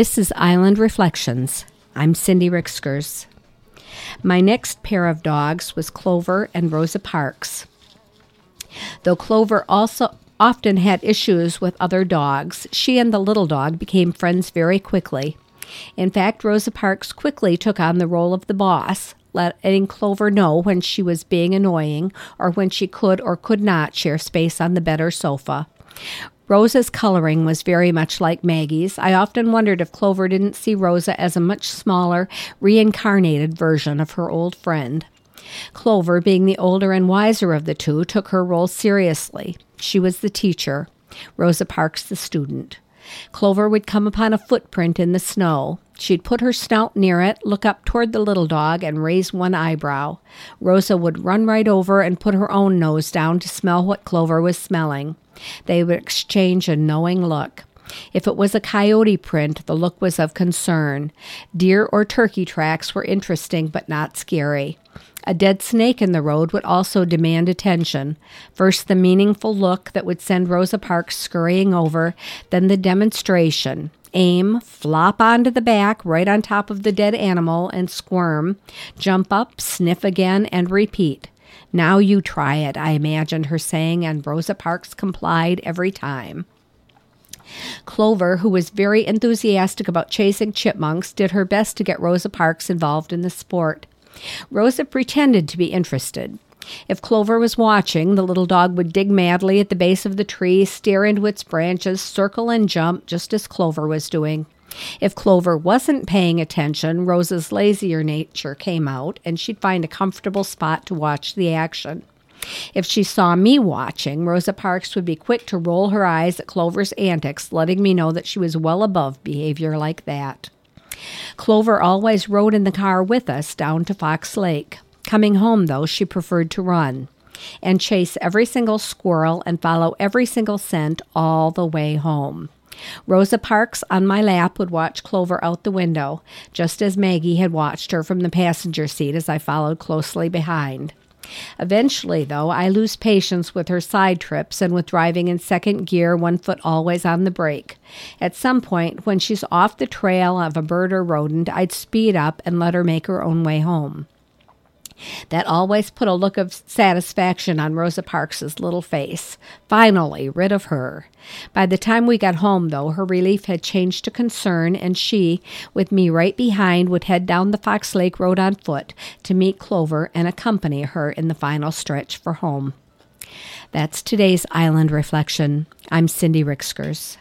This is Island Reflections. I'm Cindy Ricksgers. My next pair of dogs was Clover and Rosa Parks. Though Clover also often had issues with other dogs, she and the little dog became friends very quickly. In fact, Rosa Parks quickly took on the role of the boss, letting Clover know when she was being annoying or when she could or could not share space on the bed or sofa. Rosa's coloring was very much like Maggie's. I often wondered if Clover didn't see Rosa as a much smaller, reincarnated version of her old friend. Clover, being the older and wiser of the two, took her role seriously. She was the teacher, Rosa Parks the student. Clover would come upon a footprint in the snow. She'd put her snout near it, look up toward the little dog, and raise one eyebrow. Rosa would run right over and put her own nose down to smell what Clover was smelling. They would exchange a knowing look. If it was a coyote print, the look was of concern. Deer or turkey tracks were interesting but not scary. A dead snake in the road would also demand attention. First, the meaningful look that would send Rosa Parks scurrying over, then the demonstration. Aim, flop onto the back right on top of the dead animal and squirm, jump up, sniff again, and repeat. Now you try it, I imagined her saying, and Rosa Parks complied every time. Clover, who was very enthusiastic about chasing chipmunks, did her best to get Rosa Parks involved in the sport. Rosa pretended to be interested. If Clover was watching, the little dog would dig madly at the base of the tree, stare into its branches, circle and jump, just as Clover was doing. If Clover wasn't paying attention, Rosa's lazier nature came out, and she'd find a comfortable spot to watch the action. If she saw me watching, Rosa Parks would be quick to roll her eyes at Clover's antics, letting me know that she was well above behavior like that. Clover always rode in the car with us down to Fox Lake. Coming home, though, she preferred to run and chase every single squirrel and follow every single scent all the way home. Rosa Parks on my lap would watch Clover out the window, just as Maggie had watched her from the passenger seat as I followed closely behind. Eventually, though, I lose patience with her side trips and with driving in second gear, one foot always on the brake. At some point, when she's off the trail of a bird or rodent, I'd speed up and let her make her own way home. That always put a look of satisfaction on Rosa Parks's little face. Finally, rid of her. By the time we got home, though, her relief had changed to concern, and she, with me right behind, would head down the Fox Lake Road on foot to meet Clover and accompany her in the final stretch for home. That's today's Island Reflection. I'm Cindy Ricksgers.